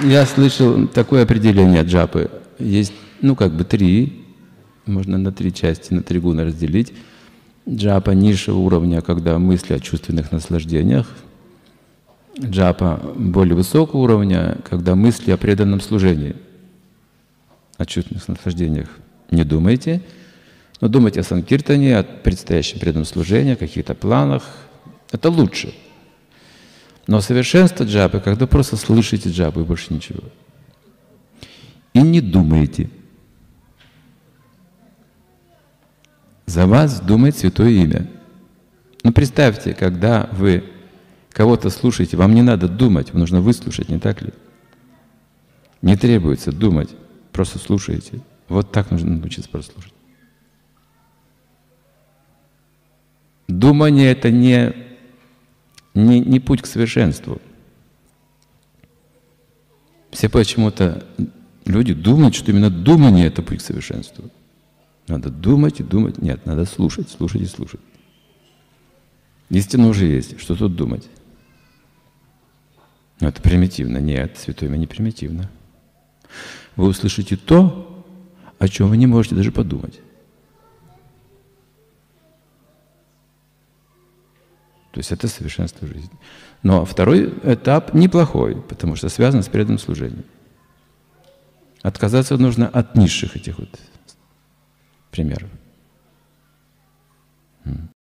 Я слышал такое определение джапы. Есть, ну, как бы три, можно на три части, на три гуна разделить. Джапа низшего уровня, когда мысли о чувственных наслаждениях. Джапа более высокого уровня, когда мысли о преданном служении, о чувственных наслаждениях. Не думайте, но думайте о санкиртане, о предстоящем преданном служении, о каких-то планах. Это лучше. Но совершенство джапы, когда просто слышите джапу и больше ничего. И не думаете. За вас думает Святое Имя. Ну представьте, когда вы кого-то слушаете, вам не надо думать, вам нужно выслушать, не так ли? Не требуется думать, просто слушаете. Вот так нужно научиться прослушать. Думание это не не, не путь к совершенству. Все почему-то люди думают, что именно думание – это путь к совершенству. Надо думать и думать. Нет, надо слушать, слушать и слушать. Истина уже есть. Что тут думать? Но это примитивно. Нет, Святое Имя не примитивно. Вы услышите то, о чем вы не можете даже подумать. То есть это совершенство жизни. Но второй этап неплохой, потому что связан с преданным служением. Отказаться нужно от низших этих вот примеров.